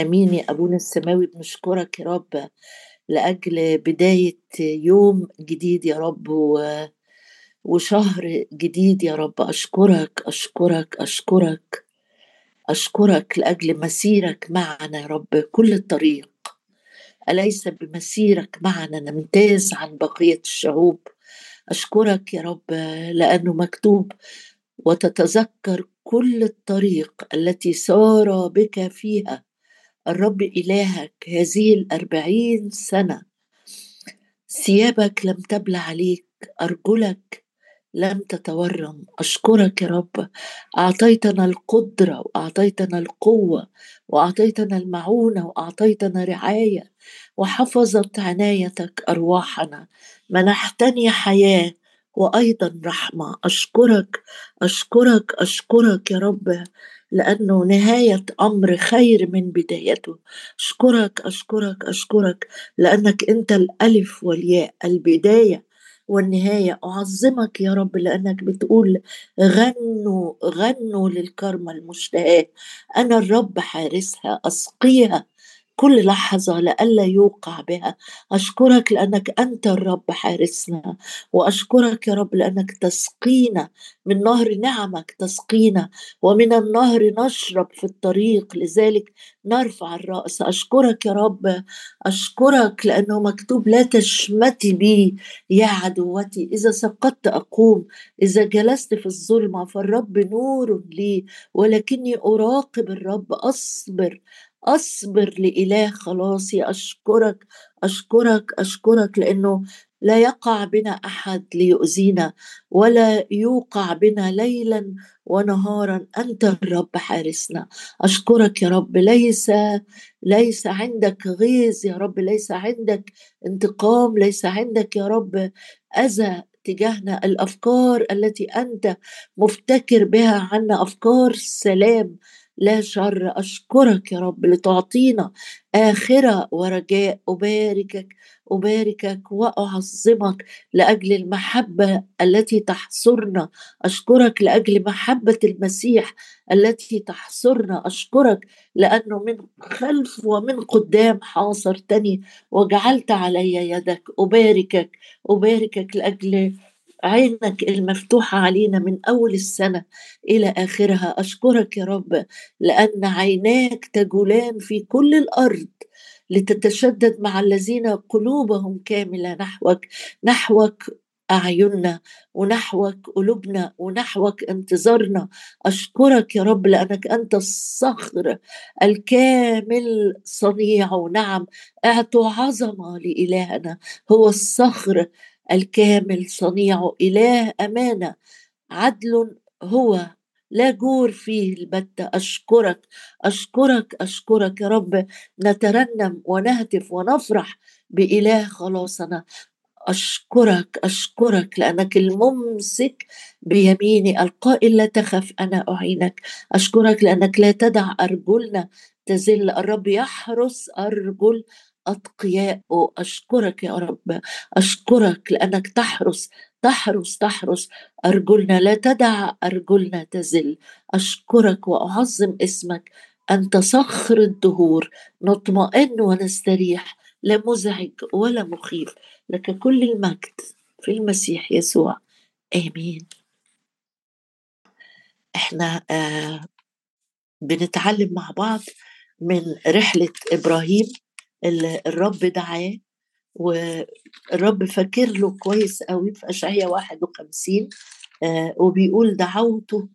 أمين يا أبونا السماوي بنشكرك يا رب لأجل بداية يوم جديد يا رب و... وشهر جديد يا رب. أشكرك أشكرك أشكرك أشكرك لأجل مسيرك معنا يا رب كل الطريق. أليس بمسيرك معنا نمتاز عن بقية الشعوب؟ أشكرك يا رب لأنه مكتوب وتتذكر كل الطريق التي سار بك فيها الرب إلهك هذه الأربعين سنة. ثيابك لم تبلى عليك أرجلك لم تتورم. أشكرك يا رب. أعطيتنا القدرة وأعطيتنا القوة وأعطيتنا المعونة وأعطيتنا رعاية وحفظت عنايتك أرواحنا. منحتني حياة وأيضا رحمة. أشكرك أشكرك أشكرك يا رب. لأنه نهاية أمر خير من بدايته. أشكرك أشكرك أشكرك لأنك أنت الألف والياء البداية والنهاية. أعظمك يا رب لأنك بتقول غنوا غنوا للكرمة المشتهاة. أنا الرب حارسها أسقيها. كل لحظة لئلا يوقع بها. أشكرك لأنك أنت الرب حارسنا وأشكرك يا رب لأنك تسقينا من نهر نعمك تسقينا ومن النهر نشرب في الطريق. لذلك نرفع الرأس. أشكرك يا رب أشكرك لأنه مكتوب لا تشمتي بي يا عدوتي. إذا سقطت أقوم إذا جلست في الظلمة فالرب نور لي ولكني أراقب الرب. أصبر. أصبر لإله خلاصي أشكرك أشكرك أشكرك لأنه لا يقع بنا أحد ليؤذينا ولا يوقع بنا ليلا ونهارا. أنت الرب حارسنا. أشكرك يا رب. ليس ليس عندك غيظ يا رب ليس عندك انتقام ليس عندك يا رب أذى تجاهنا. الأفكار التي أنت مفتكر بها عنا أفكار سلام لا شر أشكرك يا رب لتعطينا آخرة ورجاء. أباركك أباركك وأعظمك لأجل المحبة التي تحصرنا. أشكرك لأجل محبة المسيح التي تحصرنا. أشكرك لأنه من خلف ومن قدام حاصرتني وجعلت علي يدك. أباركك أباركك لأجل عينك المفتوحة علينا من أول السنة إلى آخرها. أشكرك يا رب لأن عيناك تجولان في كل الأرض لتتشدد مع الذين قلوبهم كاملة. نحوك نحوك أعيننا ونحوك قلوبنا ونحوك انتظارنا. أشكرك يا رب لأنك أنت الصخر الكامل صنيع. نعم أعطوا عظمة لإلهنا. هو الصخر الكامل صنيع إله أمانة. عدل هو. لا جور فيه البتة أشكرك. أشكرك. أشكرك يا رب. نترنم ونهتف ونفرح بإله خلاصنا. أشكرك. أشكرك. لأنك الممسك بيميني القائل لا تخف. أنا أعينك. أشكرك لأنك لا تدع أرجلنا. تزل. الرب يحرس أرجل. أتقياء أشكرك يا رب. أشكرك لأنك تحرس تحرس تحرس أرجلنا لا تدع أرجلنا تزل. أشكرك وأعظم اسمك أنت صخر الدهور. نطمئن ونستريح. لا مزعج ولا مخيف. لك كل المجد في المسيح يسوع. آمين. إحنا آه بنتعلم مع بعض من رحلة إبراهيم. الرب دعاه والرب فاكر له كويس قوي في أشعية 51 آه وبيقول دعوته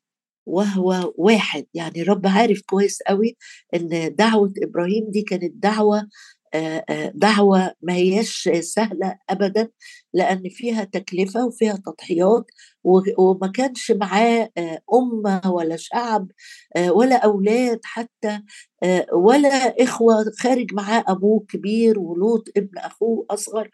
وهو واحد. يعني الرب عارف كويس قوي إن دعوة إبراهيم دي كانت دعوة دعوة ما هيش سهلة أبدا لأن فيها تكلفة وفيها تضحيات وما كانش معاه أمة ولا شعب ولا أولاد حتى ولا إخوة خارج معاه أبوه كبير ولوط ابن أخوه أصغر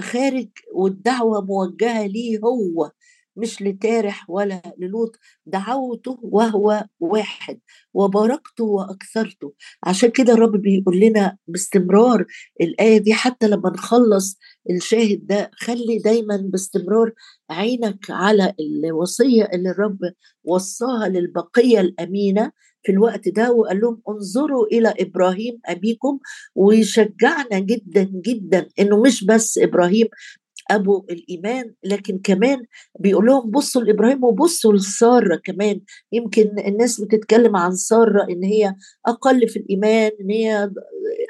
خارج والدعوة موجهة ليه هو. مش لتارح ولا للوط دعوته وهو واحد وباركته وأكثرته. عشان كده الرب بيقول لنا باستمرار الآية دي حتى لما نخلص الشاهد ده خلي دايما باستمرار عينك على الوصية اللي الرب وصاها للبقية الأمينة في الوقت ده وقال لهم انظروا إلى إبراهيم أبيكم ويشجعنا جدا جدا إنه مش بس إبراهيم أبو الإيمان لكن كمان بيقول لهم بصوا لإبراهيم وبصوا لسارة كمان. يمكن الناس بتتكلم عن سارة إن هي أقل في الإيمان إن هي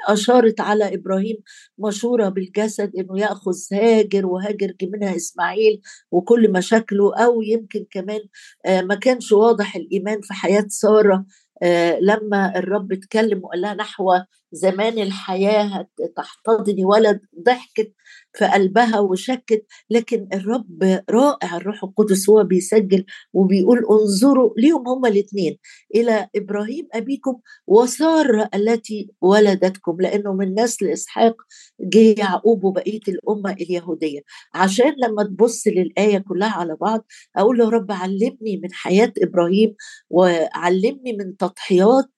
أشارت على إبراهيم مشوره بالجسد إنه يأخذ هاجر وهاجر منها إسماعيل وكل مشاكله أو يمكن كمان آه، ما كانش واضح الإيمان في حياة سارة آه، لما الرب اتكلم وقال لها نحو زمان الحياة تحتضني ولد ضحكت في قلبها وشكت لكن الرب رائع الروح القدس هو بيسجل وبيقول انظروا ليهم هما الاثنين إلى إبراهيم أبيكم وسارة التي ولدتكم لأنه من نسل اسحاق جه يعقوب وبقية الأمة اليهودية. عشان لما تبص للآية كلها على بعض أقول يا رب علمني من حياة إبراهيم وعلمني من تضحيات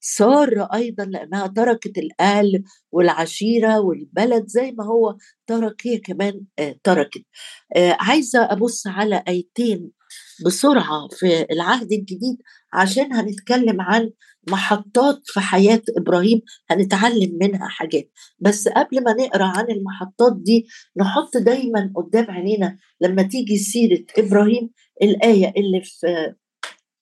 سارة أيضا لأنها تركت الأهل والعشيرة والبلد زي ما هو ترك هي كمان آه، تركت آه، عايزة أبص على آيتين بسرعة في العهد الجديد عشان هنتكلم عن محطات في حياة إبراهيم هنتعلم منها حاجات. بس قبل ما نقرأ عن المحطات دي نحط دايما قدام عينينا لما تيجي سيرة إبراهيم الآية اللي في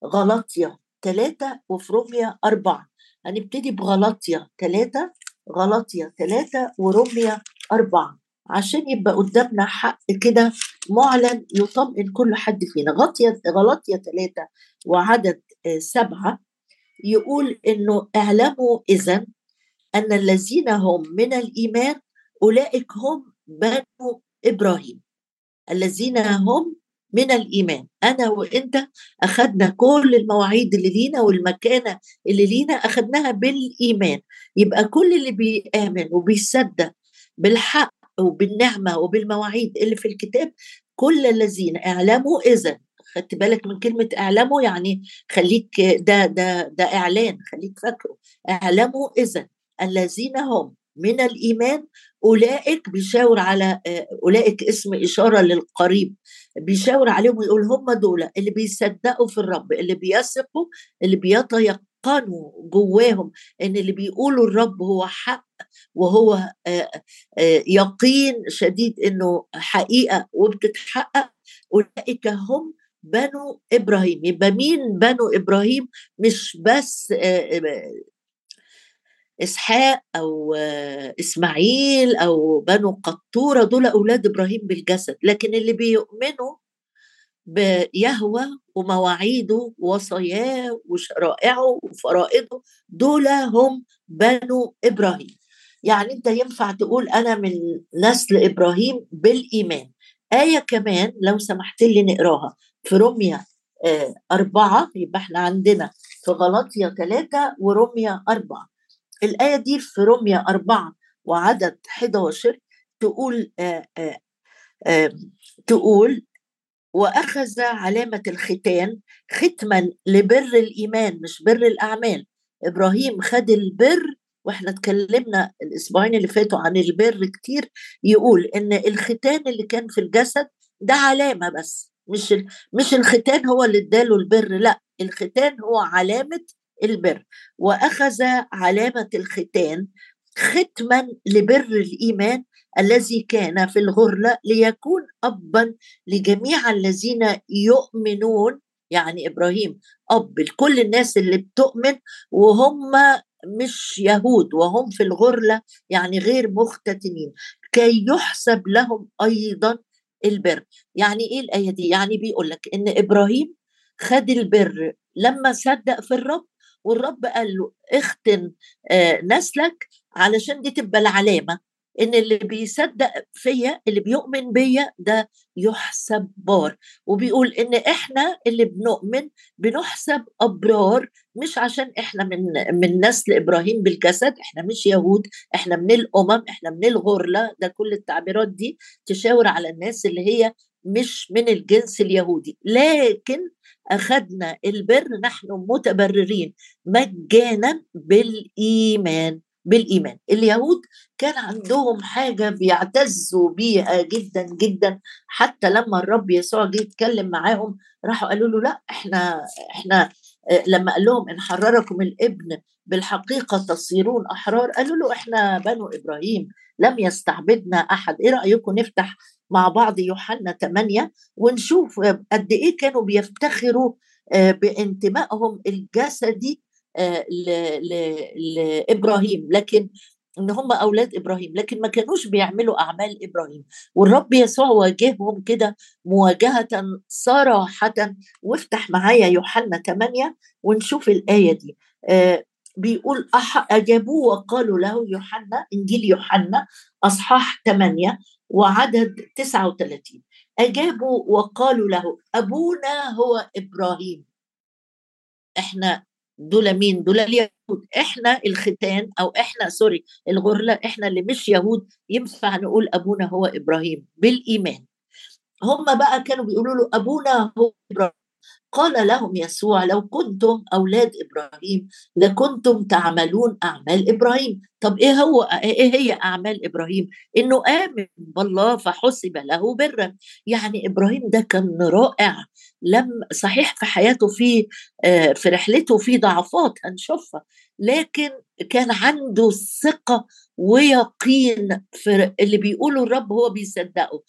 غلطية ثلاثة وفي روميا أربعة. هنبتدي بغلطية ثلاثة غلطية ثلاثة وروميا أربعة عشان يبقى قدامنا حق كده معلن يطمئن كل حد فينا. غلطية غلطية ثلاثة وعدد آه، سبعة يقول إنه اعلموا إذا أن الذين هم من الإيمان أولئك هم بنو إبراهيم. الذين هم من الإيمان. أنا وأنت أخذنا كل المواعيد اللي لينا والمكانة اللي لينا أخذناها بالإيمان. يبقى كل اللي بيآمن وبيصدق بالحق وبالنعمة وبالمواعيد اللي في الكتاب كل الذين اعلموا اذا خدت بالك من كلمة اعلموا؟ يعني خليك ده ده ده إعلان خليك فاكره. اعلموا إذا الذين هم من الإيمان أولئك بيشاور على آه، أولئك اسم إشارة للقريب. بيشاور عليهم ويقول هم دول اللي بيصدقوا في الرب اللي بيثقوا اللي بيتيقنوا جواهم إن اللي بيقولوا الرب هو حق وهو آه، آه، يقين شديد إنه حقيقة وبتتحقق. أولئك هم بنو إبراهيم. يبقى مين بنو إبراهيم؟ مش بس إسحاق أو إسماعيل أو بنو قطورة دول أولاد إبراهيم بالجسد. لكن اللي بيؤمنوا بيهوى ومواعيده ووصاياه وشرائعه وفرائضه دول هم بنو إبراهيم. يعني أنت ينفع تقول أنا من نسل إبراهيم بالإيمان. آية كمان لو سمحت لي نقراها. في روميا آه أربعة يبقى إحنا عندنا في غلطية ثلاثة ورمية أربعة. الآية دي في روميا أربعة وعدد 11 تقول آآ آآ تقول وأخذ علامة الختان ختما لبر الإيمان مش بر الأعمال. إبراهيم خد البر وإحنا اتكلمنا الأسبوعين اللي فاتوا عن البر كتير يقول إن الختان اللي كان في الجسد ده علامة بس مش مش الختان هو اللي اداله البر لا الختان هو علامة البر وأخذ علامة الختان ختما لبر الإيمان الذي كان في الغرلة ليكون ابا لجميع الذين يؤمنون يعني إبراهيم أب لكل الناس اللي بتؤمن وهم مش يهود وهم في الغرلة يعني غير مختتنين كي يحسب لهم أيضا البر. يعني إيه الآية دي؟ يعني بيقول لك إن إبراهيم خد البر لما صدق في الرب والرب قال له اختن آه، نسلك علشان دي تبقى العلامة إن اللي بيصدق فيا اللي بيؤمن بيا ده يحسب بار. وبيقول إن إحنا اللي بنؤمن بنحسب أبرار مش عشان إحنا من من نسل إبراهيم بالجسد إحنا مش يهود إحنا من الأمم إحنا من الغرله ده كل التعبيرات دي تشاور على الناس اللي هي مش من الجنس اليهودي. لكن أخذنا البر نحن متبررين مجانا بالإيمان بالإيمان. اليهود كان عندهم حاجة بيعتزوا بيها جدا جدا. حتى لما الرب يسوع جه يتكلم معاهم راحوا قالوا له لا إحنا إحنا آه، لما قال لهم إن حرركم الإبن بالحقيقة تصيرون أحرار قالوا له إحنا بنو إبراهيم لم يستعبدنا أحد. إيه رأيكم نفتح مع بعض يوحنا 8 ونشوف قد إيه كانوا بيفتخروا آه، بانتمائهم الجسدي آه، لإبراهيم. لكن إن هم أولاد إبراهيم لكن ما كانوش بيعملوا أعمال إبراهيم. والرب يسوع واجههم كده مواجهة صراحة. وافتح معايا يوحنا 8 ونشوف الآية دي. آه بيقول أجابوه وقالوا له يوحنا إنجيل يوحنا أصحاح 8 وعدد 39 أجابوا وقالوا له أبونا هو إبراهيم. إحنا دول مين؟ دول اليهود. إحنا الختان أو إحنا سوري الغرله إحنا اللي مش يهود. ينفع نقول أبونا هو إبراهيم بالإيمان. هم بقى كانوا بيقولوا له أبونا هو إبراهيم. قال لهم يسوع لو كنتم أولاد إبراهيم لكنتم تعملون أعمال إبراهيم. طب إيه هو إيه هي أعمال إبراهيم؟ إنه آمن بالله فحسب له برا. يعني إبراهيم ده كان رائع. لم صحيح في حياته في آه، في رحلته في ضعفات هنشوفها لكن كان عنده ثقة ويقين في اللي بيقوله الرب هو بيصدقه.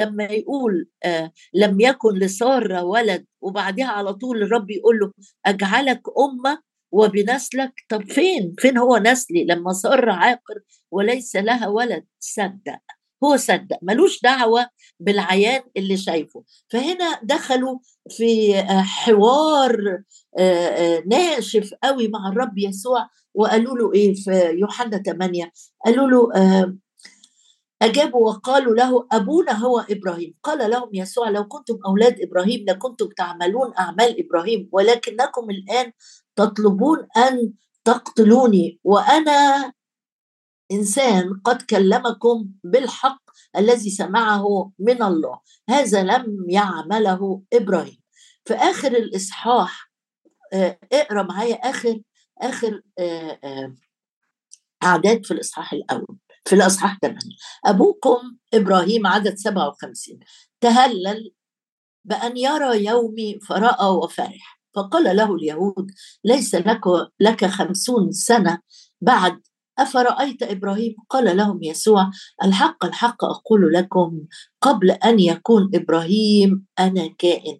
لما يقول آه لم يكن لسارة ولد وبعدها على طول الرب يقول له أجعلك أمة وبنسلك طب فين؟ فين هو نسلي؟ لما صار عاقر وليس لها ولد صدق. هو صدق ملوش دعوة بالعيان اللي شايفه. فهنا دخلوا في آه، حوار آه، آه، ناشف قوي مع الرب يسوع. وقالوا له إيه في يوحنا 8 قالوا له أجابوا وقالوا له أبونا هو إبراهيم. قال لهم يسوع لو كنتم أولاد إبراهيم لكنتم تعملون أعمال إبراهيم ولكنكم الآن تطلبون أن تقتلوني وأنا إنسان قد كلمكم بالحق الذي سمعه من الله. هذا لم يعمله إبراهيم. في آخر الإصحاح آه، اقرأ معايا آخر آخر آه، آه، أعداد في الإصحاح الأول في الأصحاح 8 أبوكم إبراهيم عدد 57 تهلل بأن يرى يومي فرأى وفرح. فقال له اليهود ليس لك لك خمسون سنة بعد أفرأيت إبراهيم؟ قال لهم يسوع الحق الحق أقول لكم قبل أن يكون إبراهيم أنا كائن.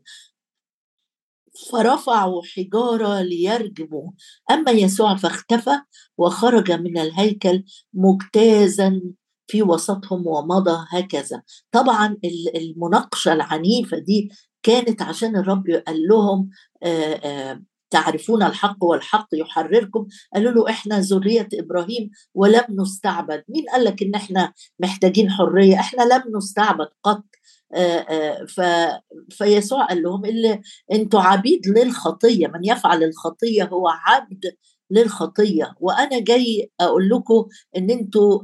فرفعوا حجارة ليرجموا. أما يسوع فاختفى وخرج من الهيكل مجتازا في وسطهم ومضى هكذا. طبعا المناقشة العنيفة دي كانت عشان الرب قال لهم آآ آآ تعرفون الحق والحق يحرركم؟ قالوا له إحنا ذرية إبراهيم ولم نستعبد. مين قال لك إن إحنا محتاجين حرية؟ إحنا لم نستعبد قط. ف... فيسوع قال لهم اللي أنتوا عبيد للخطية من يفعل الخطية هو عبد للخطية. وأنا جاي أقول لكم إن أنتوا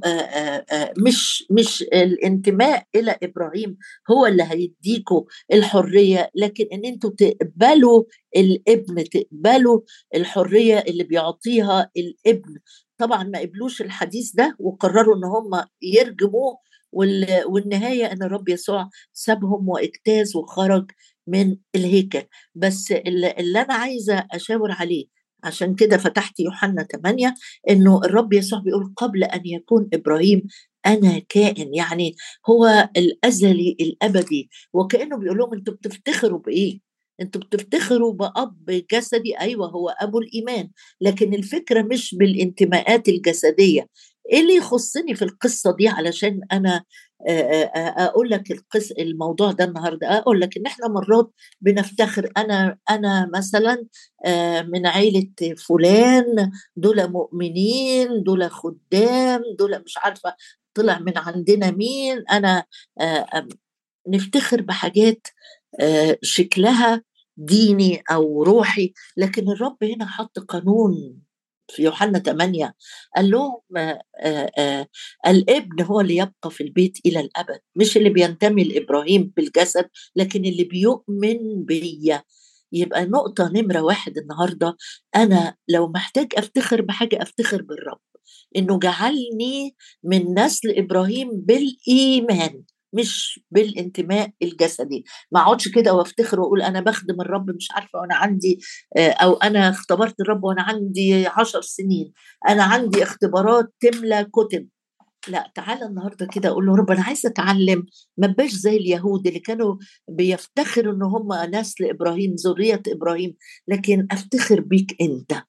مش مش الانتماء إلى إبراهيم هو اللي هيديكوا الحرية لكن إن أنتوا تقبلوا الابن تقبلوا الحرية اللي بيعطيها الابن. طبعا ما قبلوش الحديث ده وقرروا إن هم يرجموه والنهاية إن الرب يسوع سابهم واجتاز وخرج من الهيكل. بس اللي أنا عايزة أشاور عليه عشان كده فتحت يوحنا 8 إنه الرب يسوع بيقول قبل أن يكون إبراهيم أنا كائن يعني هو الأزلي الأبدي. وكأنه بيقول لهم أنتوا بتفتخروا بإيه؟ أنتوا بتفتخروا بأب جسدي. أيوه هو ابو الإيمان. لكن الفكرة مش بالانتماءات الجسدية. إيه اللي يخصني في القصة دي علشان أنا أقول لك القص الموضوع ده النهارده أقول لك إن إحنا مرات بنفتخر أنا أنا مثلا من عيلة فلان دول مؤمنين دول خدام دول مش عارفة طلع من عندنا مين أنا نفتخر بحاجات شكلها ديني أو روحي لكن الرب هنا حط قانون. في يوحنا 8 قال لهم آآ آآ الابن هو اللي يبقى في البيت إلى الأبد مش اللي بينتمي لإبراهيم بالجسد لكن اللي بيؤمن بيا. يبقى نقطة نمرة واحد النهارده أنا لو محتاج أفتخر بحاجة أفتخر بالرب إنه جعلني من نسل إبراهيم بالإيمان. مش بالانتماء الجسدي. ما أقعدش كده وأفتخر وأقول أنا بخدم الرب مش عارفة وأنا عندي آه، أو أنا اختبرت الرب وأنا عندي عشر سنين. أنا عندي اختبارات تملى كتب. لا تعالى النهارده كده أقول له رب أنا عايزة أتعلم. ما بقاش زي اليهود اللي كانوا بيفتخروا إن هم نسل إبراهيم ذرية إبراهيم. لكن أفتخر بيك أنت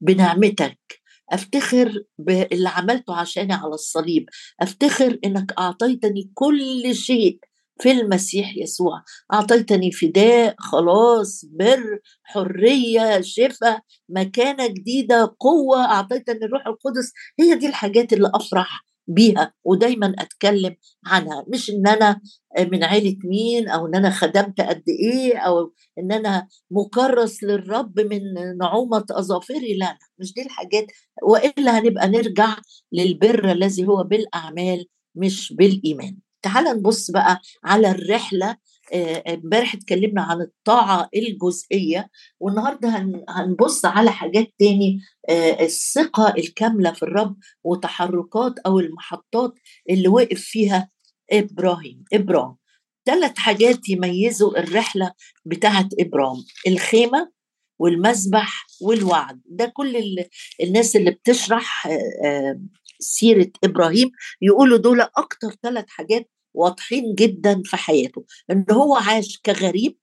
بنعمتك. أفتخر باللي عملته عشاني على الصليب أفتخر إنك أعطيتني كل شيء في المسيح يسوع. أعطيتني فداء خلاص بر حرية شفاء مكانة جديدة قوة أعطيتني الروح القدس. هي دي الحاجات اللي أفرح بيها ودايما أتكلم عنها. مش إن أنا من عيلة مين أو إن أنا خدمت قد إيه أو إن أنا مكرس للرب من نعومة أظافري. لا مش دي الحاجات. وإلا هنبقى نرجع للبر الذي هو بالأعمال مش بالإيمان. تعال نبص بقى على الرحلة امبارح اتكلمنا عن الطاعة الجزئية والنهاردة هنبص على حاجات تاني الثقة الكاملة في الرب وتحركات أو المحطات اللي وقف فيها إبراهيم إبرام. ثلاث حاجات يميزوا الرحلة بتاعت إبرام الخيمة والمذبح والوعد. ده كل الناس اللي بتشرح سيرة إبراهيم يقولوا دول أكتر ثلاث حاجات واضحين جدا في حياته إن هو عاش كغريب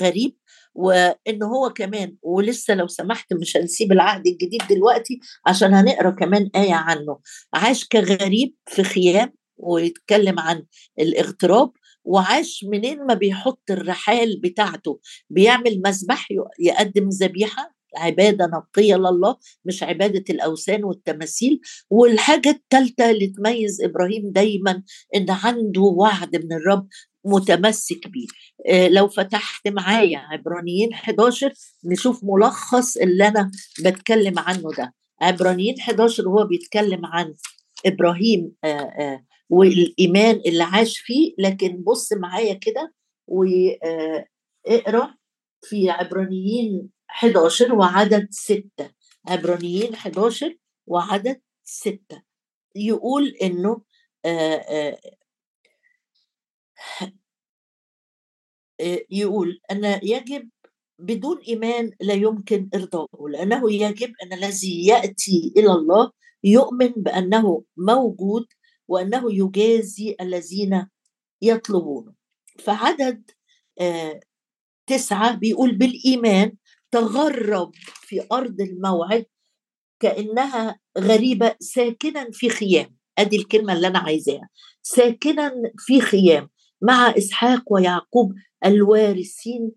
غريب وإن هو كمان ولسه لو سمحت مش هنسيب العهد الجديد دلوقتي عشان هنقرأ كمان آية عنه. عاش كغريب في خيام ويتكلم عن الاغتراب وعاش منين ما بيحط الرحال بتاعته بيعمل مذبح يقدم ذبيحة عبادة نقية لله مش عبادة الأوثان والتماثيل. والحاجة الثالثة اللي تميز إبراهيم دايما إن عنده وعد من الرب متمسك بيه. آه لو فتحت معايا عبرانيين 11 نشوف ملخص اللي أنا بتكلم عنه ده. عبرانيين 11 هو بيتكلم عن إبراهيم آه آه والإيمان اللي عاش فيه. لكن بص معايا كده واقرا في عبرانيين 11 وعدد 6 عبرانيين 11 وعدد 6 يقول إنه آآ آآ يقول ان يجب بدون إيمان لا يمكن ارضائه لأنه يجب أن الذي يأتي إلى الله يؤمن بأنه موجود وأنه يجازي الذين يطلبونه. فعدد تسعة بيقول بالإيمان تغرب في أرض الموعد كأنها غريبة ساكنا في خيام. أدي الكلمة اللي أنا عايزاها. ساكنا في خيام مع إسحاق ويعقوب الوارثين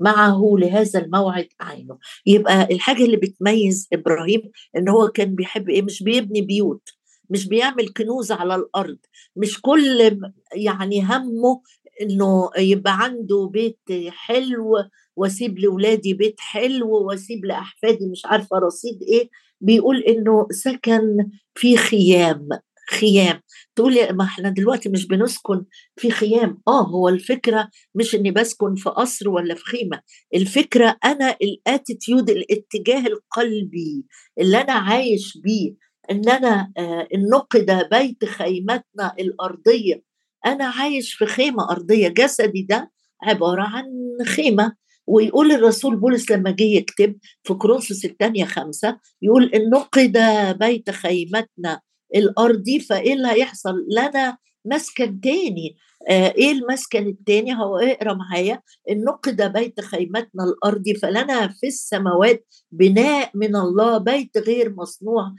معه لهذا الموعد عينه. يبقى الحاجة اللي بتميز إبراهيم إن هو كان بيحب إيه؟ مش بيبني بيوت مش بيعمل كنوز على الأرض مش كل يعني همه إنه يبقى عنده بيت حلو واسيب لاولادي بيت حلو واسيب لأحفادي مش عارفة رصيد إيه. بيقول إنه سكن في خيام خيام. تقول ما إحنا دلوقتي مش بنسكن في خيام. آه هو الفكرة مش إني بسكن في قصر ولا في خيمة. الفكرة أنا الأتيتيود الاتجاه القلبي اللي أنا عايش بيه إن أنا آه نقد بيت خيمتنا الأرضية. أنا عايش في خيمة أرضية. جسدي ده عبارة عن خيمة. ويقول الرسول بولس لما جه يكتب في كروسوس الثانية خمسة يقول إن نقد بيت خيمتنا الأرضي فإيه اللي هيحصل؟ لنا مسكن تاني. آه إيه المسكن التاني؟ هو اقرأ معايا. إن نقد بيت خيمتنا الارضي فلنا في السماوات بناء من الله بيت غير مصنوع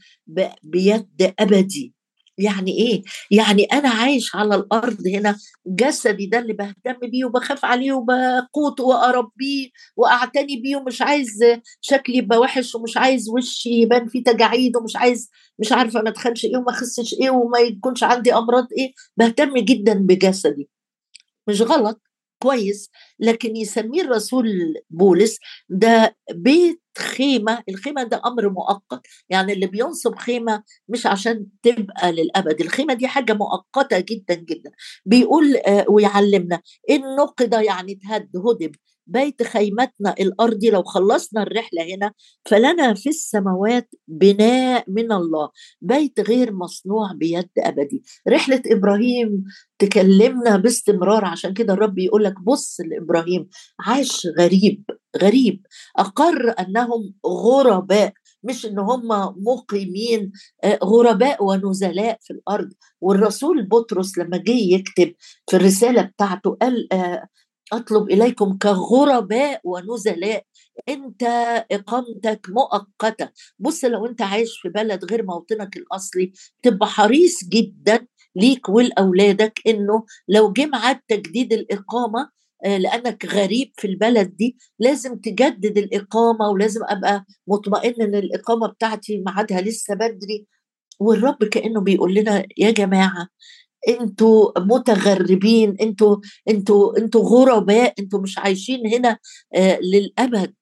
بيد أبدي. يعني إيه؟ يعني أنا عايش على الأرض هنا جسدي ده اللي بهتم بيه وبخاف عليه وبقوته وأربيه وأعتني بيه ومش عايز شكلي يبقى وحش ومش عايز وشي يبان فيه تجاعيد ومش عايز مش عارفة ما أتخنش إيه وما أخسش إيه وما يكونش عندي أمراض إيه بهتم جدا بجسدي. مش غلط كويس لكن يسميه الرسول بولس ده بيت خيمة الخيمة ده أمر مؤقت يعني اللي بينصب خيمة مش عشان تبقى للأبد الخيمة دي حاجة مؤقتة جدا جدا. بيقول آه، ويعلمنا إن نقض يعني تهد هدب. بيت خيمتنا الأرضي لو خلصنا الرحلة هنا فلنا في السماوات بناء من الله. بيت غير مصنوع بيد أبدي. رحلة إبراهيم تكلمنا باستمرار عشان كده الرب يقول لك بص لإبراهيم عاش غريب غريب. أقر أنهم غرباء مش إن هم مقيمين آه، غرباء ونزلاء في الأرض. والرسول بطرس لما جه يكتب في الرسالة بتاعته قال أطلب إليكم كغرباء ونزلاء. أنت إقامتك مؤقتة. بص لو أنت عايش في بلد غير موطنك الأصلي تبقى حريص جدا ليك ولأولادك إنه لو جه ميعاد تجديد الإقامة آه، لأنك غريب في البلد دي لازم تجدد الإقامة ولازم أبقى مطمئن إن الإقامة بتاعتي ميعادها لسه بدري. والرب كأنه بيقول لنا يا جماعة أنتوا متغربين أنتوا أنتوا أنتوا غرباء أنتوا مش عايشين هنا آه للأبد.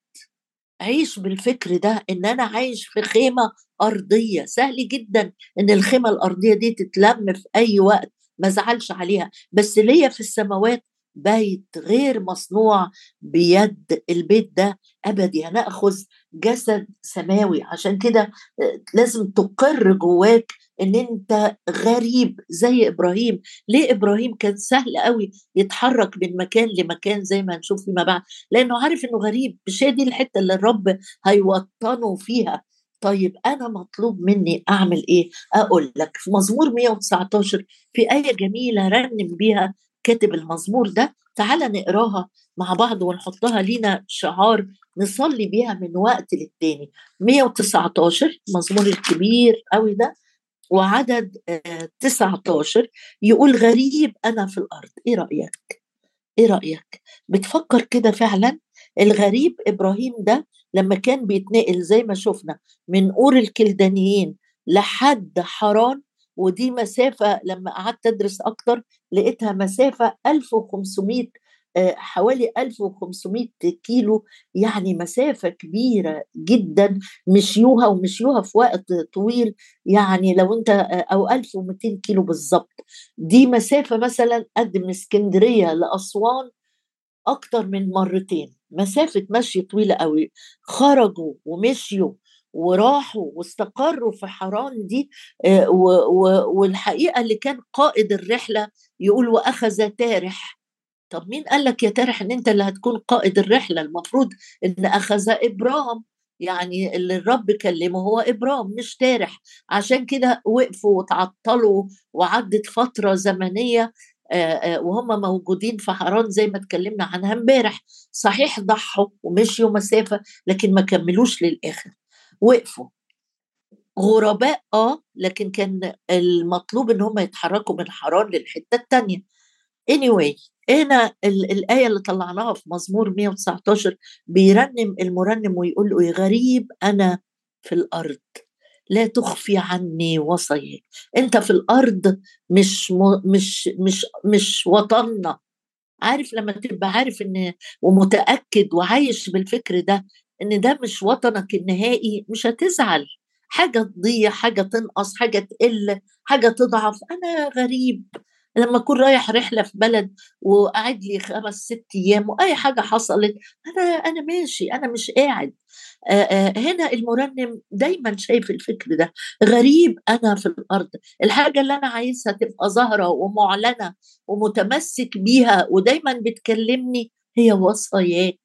عيش بالفكر ده إن أنا عايش في خيمة أرضية. سهل جدا إن الخيمة الأرضية دي تتلم في أي وقت ما زعلش عليها. بس ليا في السماوات بيت غير مصنوع بيد البيت ده أبدي. هناخذ جسد سماوي. عشان كده آه، لازم تقر جواك إن أنت غريب زي إبراهيم. ليه إبراهيم كان سهل قوي يتحرك من مكان لمكان زي ما هنشوف فيما بعد؟ لأنه عارف إنه غريب. مش هي دي الحتة اللي الرب هيوطنه فيها. طيب أنا مطلوب مني أعمل إيه؟ أقول لك في مزمور 119 في آية جميلة رنم بيها كاتب المزمور ده تعال نقراها مع بعض ونحطها لينا شعار نصلي بيها من وقت للتاني 119 مزمور الكبير قوي ده وعدد 19 آه، يقول غريب أنا في الأرض إيه رأيك؟ إيه رأيك؟ بتفكر كده فعلا الغريب إبراهيم ده لما كان بيتنقل زي ما شفنا من أور الكلدانيين لحد حران ودي مسافة لما قعدت أدرس أكتر لقيتها مسافة 1500 آه، حوالي 1500 كيلو يعني مسافة كبيرة جدا مشيوها ومشيوها في وقت طويل يعني لو أنت آه، أو 1200 كيلو بالظبط. دي مسافة مثلا قد من اسكندرية لأسوان أكتر من مرتين. مسافة مشي طويلة قوي. خرجوا ومشيوا وراحوا واستقروا في حران دي آه، والحقيقة اللي كان قائد الرحلة يقول وأخذ تارح. طب مين قال لك يا تارح إن أنت اللي هتكون قائد الرحلة؟ المفروض إن أخذ ابرام يعني اللي الرب كلمه هو ابرام مش تارح. عشان كده وقفوا وتعطلوا وعدت فترة زمنية وهم موجودين في حران زي ما اتكلمنا عنها امبارح. صحيح ضحوا ومشيوا مسافة لكن ما كملوش للآخر. وقفوا. غرباء آه لكن كان المطلوب إن هم يتحركوا من حران للحتة الثانية anyway هنا الآية اللي طلعناها في مزمور 119 بيرنم المرنم ويقول له غريب أنا في الأرض. لا تخفي عني وصيك. أنت في الأرض مش مش مش مش وطننا. عارف لما تبقى عارف إن ومتأكد وعايش بالفكر ده إن ده مش وطنك النهائي مش هتزعل. حاجة تضيع حاجة تنقص حاجة تقل حاجة تضعف. أنا غريب. لما أكون رايح رحلة في بلد وقاعد لي خمس ست أيام وأي حاجة حصلت أنا أنا ماشي أنا مش قاعد. هنا المرنم دايما شايف الفكر ده. غريب أنا في الأرض. الحاجة اللي أنا عايزها تبقى ظاهره ومعلنة ومتمسك بيها ودايما بتكلمني هي وصاياك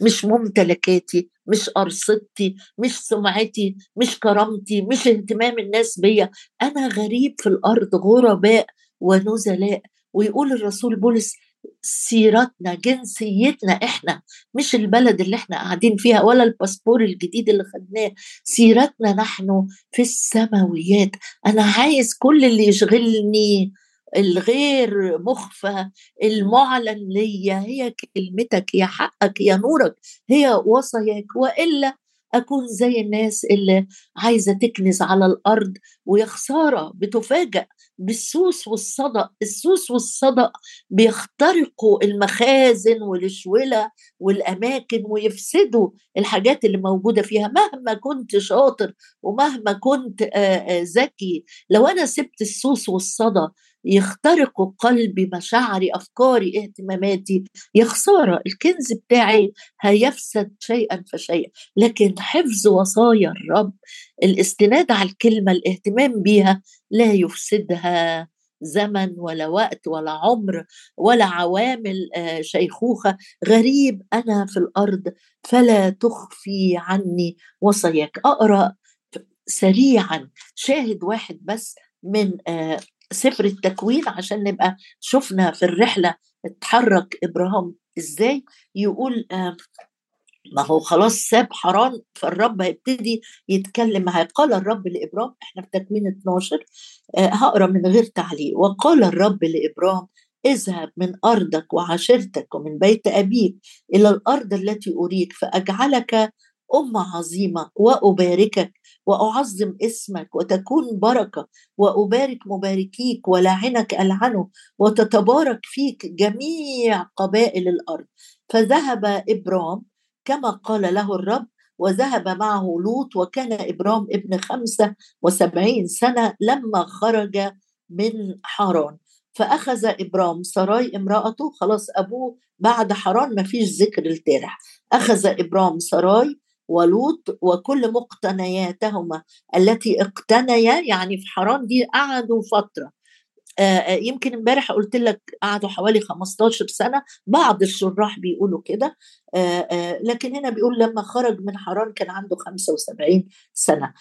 مش ممتلكاتي مش أرصدتي مش سمعتي مش كرامتي مش اهتمام الناس بيا. أنا غريب في الأرض غرباء ونزلاء. ويقول الرسول بولس سيرتنا جنسيتنا إحنا مش البلد اللي إحنا قاعدين فيها ولا الباسبور الجديد اللي خدناه. سيرتنا نحن في السماويات. أنا عايز كل اللي يشغلني الغير مخفى المعلن ليا هي كلمتك هي حقك هي نورك هي وصاياك. وإلا أكون زي الناس اللي عايزة تكنز على الأرض ويا خساره بتفاجأ بالسوس والصدأ. السوس والصدأ بيخترقوا المخازن والشولة والأماكن ويفسدوا الحاجات اللي موجودة فيها. مهما كنت شاطر ومهما كنت ذكي لو أنا سبت السوس والصدأ يخترقوا قلبي مشاعري افكاري اهتماماتي يا خساره الكنز بتاعي هيفسد شيئا فشيئا. لكن حفظ وصايا الرب الاستناد على الكلمة الاهتمام بيها لا يفسدها زمن ولا وقت ولا عمر ولا عوامل آه، شيخوخة. غريب أنا في الأرض فلا تخفي عني وصاياك. أقرأ سريعا شاهد واحد بس من آه، سفر التكوين عشان نبقى شفنا في الرحلة اتحرك إبراهيم إزاي؟ يقول ما هو خلاص ساب حران فالرب هيبتدي يتكلم معاه قال الرب لابرام إحنا في تكوين 12 آه هقرأ من غير تعليق وقال الرب لابرام اذهب من أرضك وعشيرتك ومن بيت أبيك إلى الأرض التي أريك فأجعلك امه عظيمة وأباركك وأعظم اسمك وتكون بركة وأبارك مباركيك ولعنك ألعنه وتتبارك فيك جميع قبائل الأرض. فذهب ابرام كما قال له الرب وذهب معه لوط وكان إبرام ابن خمسة وسبعين سنة لما خرج من حران فأخذ إبرام سراي امرأته خلاص أبوه بعد حران ما فيش ذكر التارح أخذ إبرام سراي ولوط وكل مقتنياتهما التي اقتنيا يعني في حران دي قعدوا فترة. يمكن امبارح قلت لك قعدوا حوالي 15 سنة بعض الشراح بيقولوا كده. لكن هنا بيقول لما خرج من حران كان عنده 75 سنة.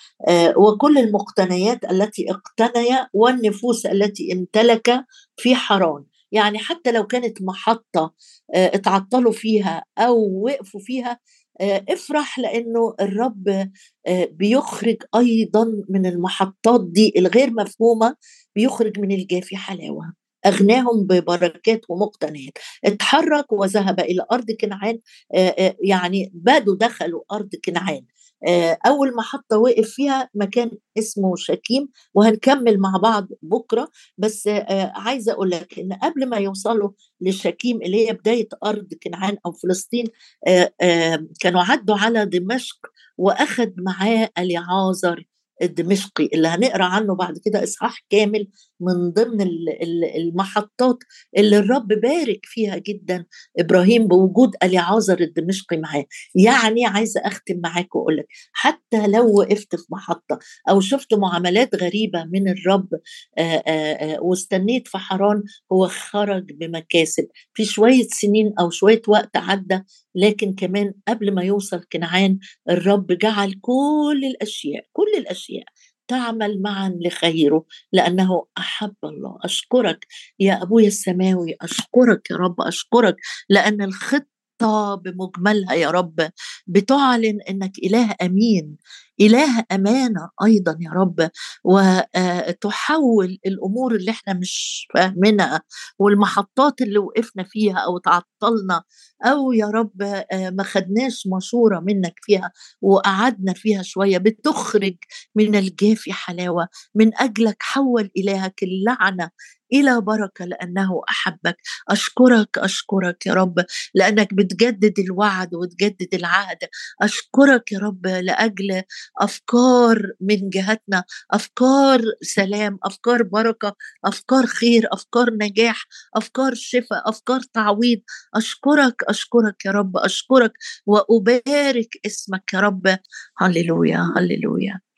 وكل المقتنيات التي اقتني والنفوس التي امتلك في حران يعني حتى لو كانت محطة اتعطلوا فيها أو وقفوا فيها افرح لأنه الرب آه، بيخرج أيضا من المحطات دي الغير مفهومة بيخرج من الجافي حلاوة. أغناهم ببركات ومقتنيات. اتحرك وذهب إلى أرض كنعان آه، يعني بدوا دخلوا أرض كنعان. آه، أول محطه وقف فيها مكان اسمه شكيم وهنكمل مع بعض بكرة. بس آه، عايزة أقول لك إن قبل ما يوصلوا لشكيم اللي هي بداية أرض كنعان أو فلسطين آه، كانوا عدوا على دمشق وأخذ معاه اليعازر. الدمشقي اللي هنقرأ عنه بعد كده إصحاح كامل من ضمن المحطات اللي الرب بارك فيها جدا إبراهيم بوجود اليعازر الدمشقي معاه. يعني عايزة أختم معاك وأقول لك حتى لو وقفت في محطة أو شفت معاملات غريبة من الرب واستنيت في حران هو خرج بمكاسب. في شوية سنين أو شوية وقت عدى لكن كمان قبل ما يوصل كنعان الرب جعل كل الأشياء كل الأشياء تعمل معا لخيره لأنه أحب الله. أشكرك يا أبويا السماوي أشكرك يا رب أشكرك لأن بمجملها يا رب بتعلن إنك إله أمين إله أمانة أيضا يا رب وتحول الأمور اللي إحنا مش فاهمينها والمحطات اللي وقفنا فيها أو تعطلنا أو يا رب ما خدناش مشوره منك فيها وقعدنا فيها شوية بتخرج من الجافي حلاوة من أجلك حول إلهك اللعنة إلى بركه لأنه أحبك. أشكرك أشكرك يا رب لأنك بتجدد الوعد وتجدد العهد. أشكرك يا رب لأجل أفكار من جهتنا. أفكار سلام أفكار بركة أفكار خير أفكار نجاح أفكار شفاء أفكار تعويض. أشكرك أشكرك يا رب أشكرك وأبارك اسمك يا رب. هللويا هللويا.